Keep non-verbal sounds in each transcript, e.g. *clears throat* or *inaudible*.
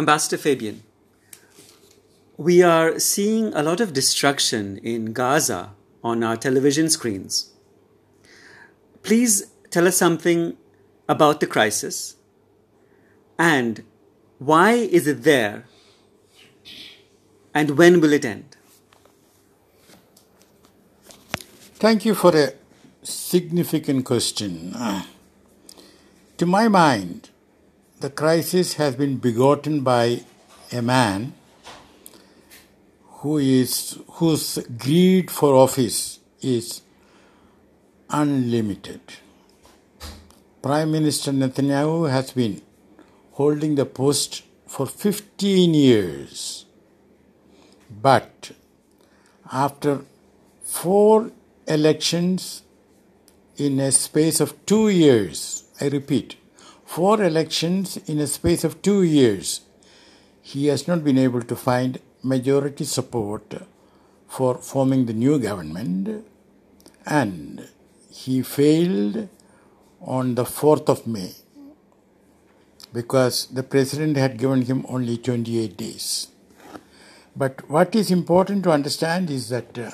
Ambassador Fabian, we are seeing a lot of destruction in Gaza on our television screens. Please tell us something about the crisis and why is it there and when will it end? Thank you for a significant question. Uh, to my mind, the crisis has been begotten by a man who is whose greed for office is unlimited. Prime Minister Netanyahu has been holding the post for 15 years. But after four elections in a space of two years, I repeat, four elections in a space of two years, he has not been able to find majority support for forming the new government and he failed on the 4th of May because the president had given him only 28 days. But what is important to understand is that uh,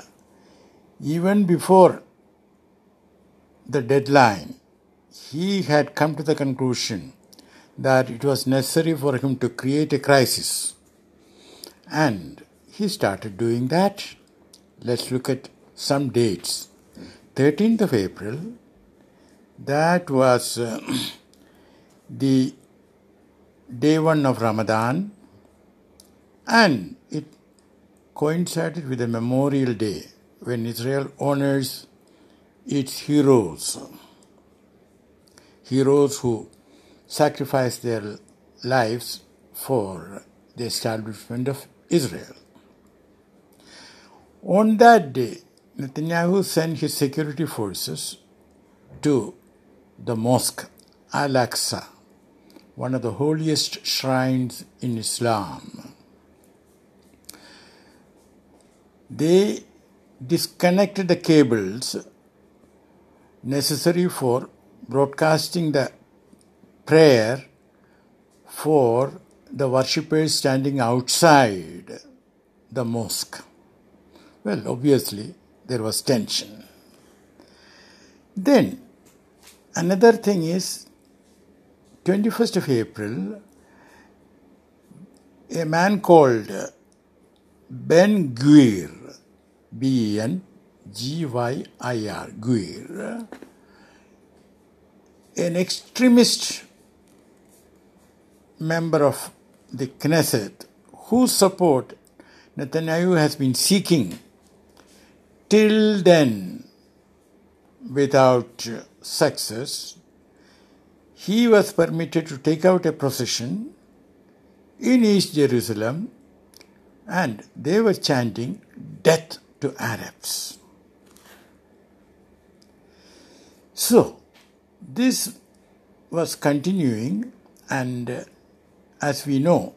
even before the deadline, he had come to the conclusion that it was necessary for him to create a crisis. And he started doing that. Let's look at some dates. 13th of April, that was uh, *clears throat* the day one of Ramadan, and it coincided with a memorial day when Israel honors its heroes, heroes who sacrificed their lives for the establishment of Israel. On that day, Netanyahu sent his security forces to the mosque Al Aqsa, one of the holiest shrines in Islam. They disconnected the cables necessary for broadcasting the prayer for the worshippers standing outside the mosque. Well, obviously, there was tension. Then, another thing is 21st of April, a man called Ben Gvir, B E N G Y I R, Gvir, an extremist member of the Knesset whose support Netanyahu has been seeking till then without success, he was permitted to take out a procession in East Jerusalem and they were chanting death to Arabs. So, this was continuing, and uh, as we know,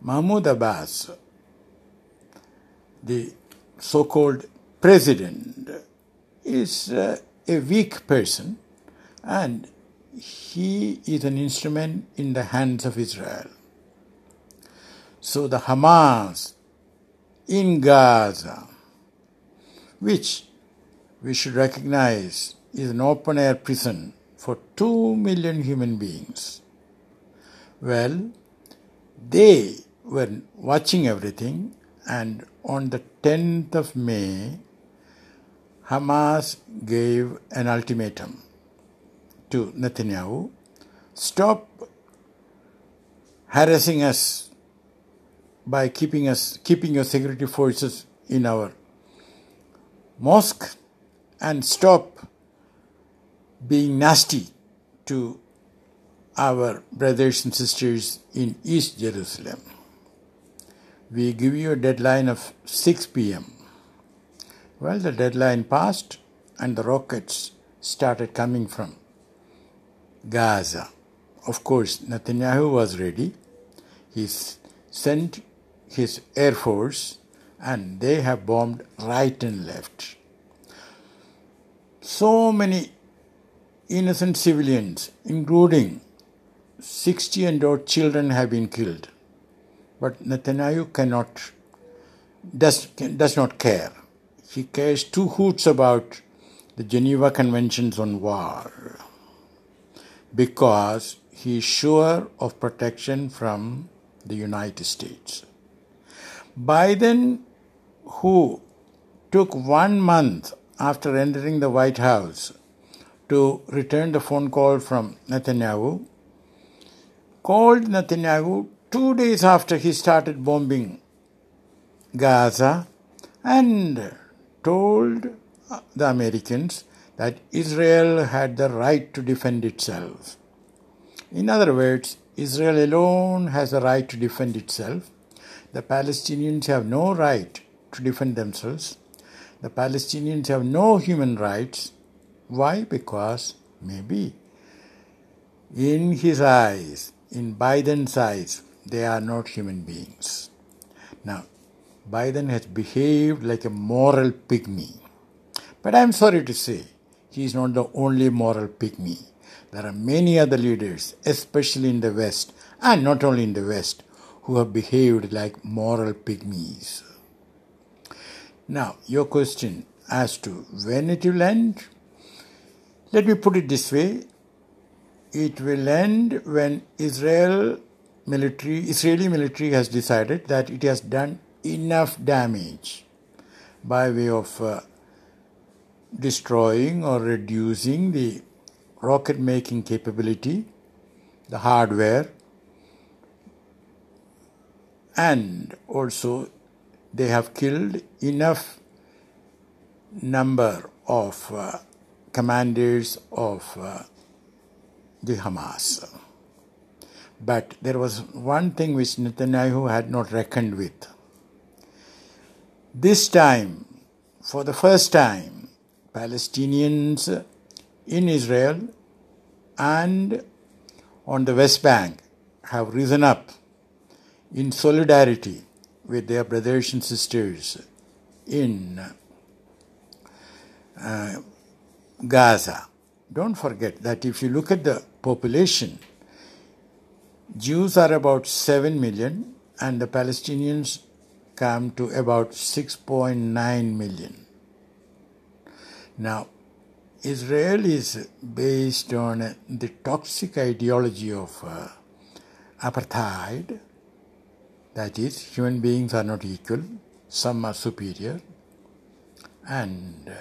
Mahmoud Abbas, the so called president, is uh, a weak person and he is an instrument in the hands of Israel. So the Hamas in Gaza, which we should recognize is an open air prison for two million human beings. Well, they were watching everything, and on the 10th of May, Hamas gave an ultimatum to Netanyahu stop harassing us by keeping us keeping your security forces in our mosque and stop being nasty to our brothers and sisters in East Jerusalem. We give you a deadline of 6 p.m. Well, the deadline passed and the rockets started coming from Gaza. Of course, Netanyahu was ready. He sent his air force and they have bombed right and left. So many innocent civilians, including 60 and odd children, have been killed. But Netanyahu cannot, does, does not care. He cares two hoots about the Geneva Conventions on War because he is sure of protection from the United States. Biden, who took one month after entering the White House to return the phone call from Netanyahu, called Netanyahu two days after he started bombing Gaza and told uh, the Americans that Israel had the right to defend itself. In other words, Israel alone has the right to defend itself. The Palestinians have no right to defend themselves. The Palestinians have no human rights. Why? Because maybe in his eyes, in Biden's eyes, they are not human beings. Now, Biden has behaved like a moral pygmy. But I'm sorry to say, he is not the only moral pygmy. There are many other leaders, especially in the West, and not only in the West, who have behaved like moral pygmies. Now, your question as to when it will end, let me put it this way. It will end when Israel military Israeli military has decided that it has done enough damage by way of uh, destroying or reducing the rocket making capability, the hardware, and also they have killed enough number of uh, commanders of uh, the Hamas. But there was one thing which Netanyahu had not reckoned with. This time, for the first time, Palestinians in Israel and on the West Bank have risen up in solidarity with their brothers and sisters in uh, Gaza. Don't forget that if you look at the population, Jews are about 7 million and the Palestinians come to about 6.9 million. Now, Israel is based on the toxic ideology of uh, apartheid, that is, human beings are not equal, some are superior, and uh,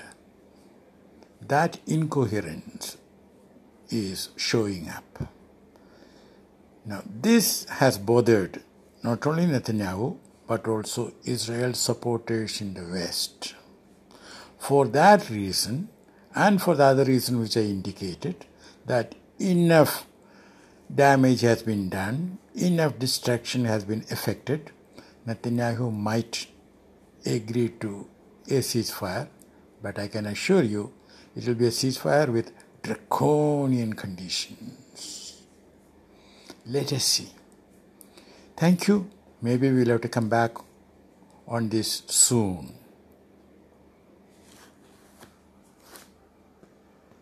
that incoherence is showing up. Now, this has bothered not only Netanyahu but also Israel supporters in the West. For that reason, and for the other reason which I indicated, that enough damage has been done, enough destruction has been effected, Netanyahu might agree to a ceasefire, but I can assure you it will be a ceasefire with draconian conditions. Let us see. Thank you. Maybe we'll have to come back on this soon.